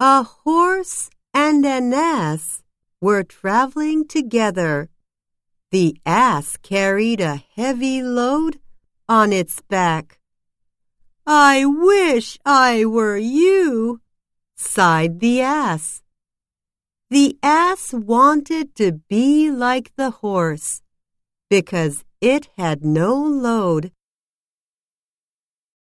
A horse and an ass were traveling together. The ass carried a heavy load on its back. I wish I were you, sighed the ass. The ass wanted to be like the horse because it had no load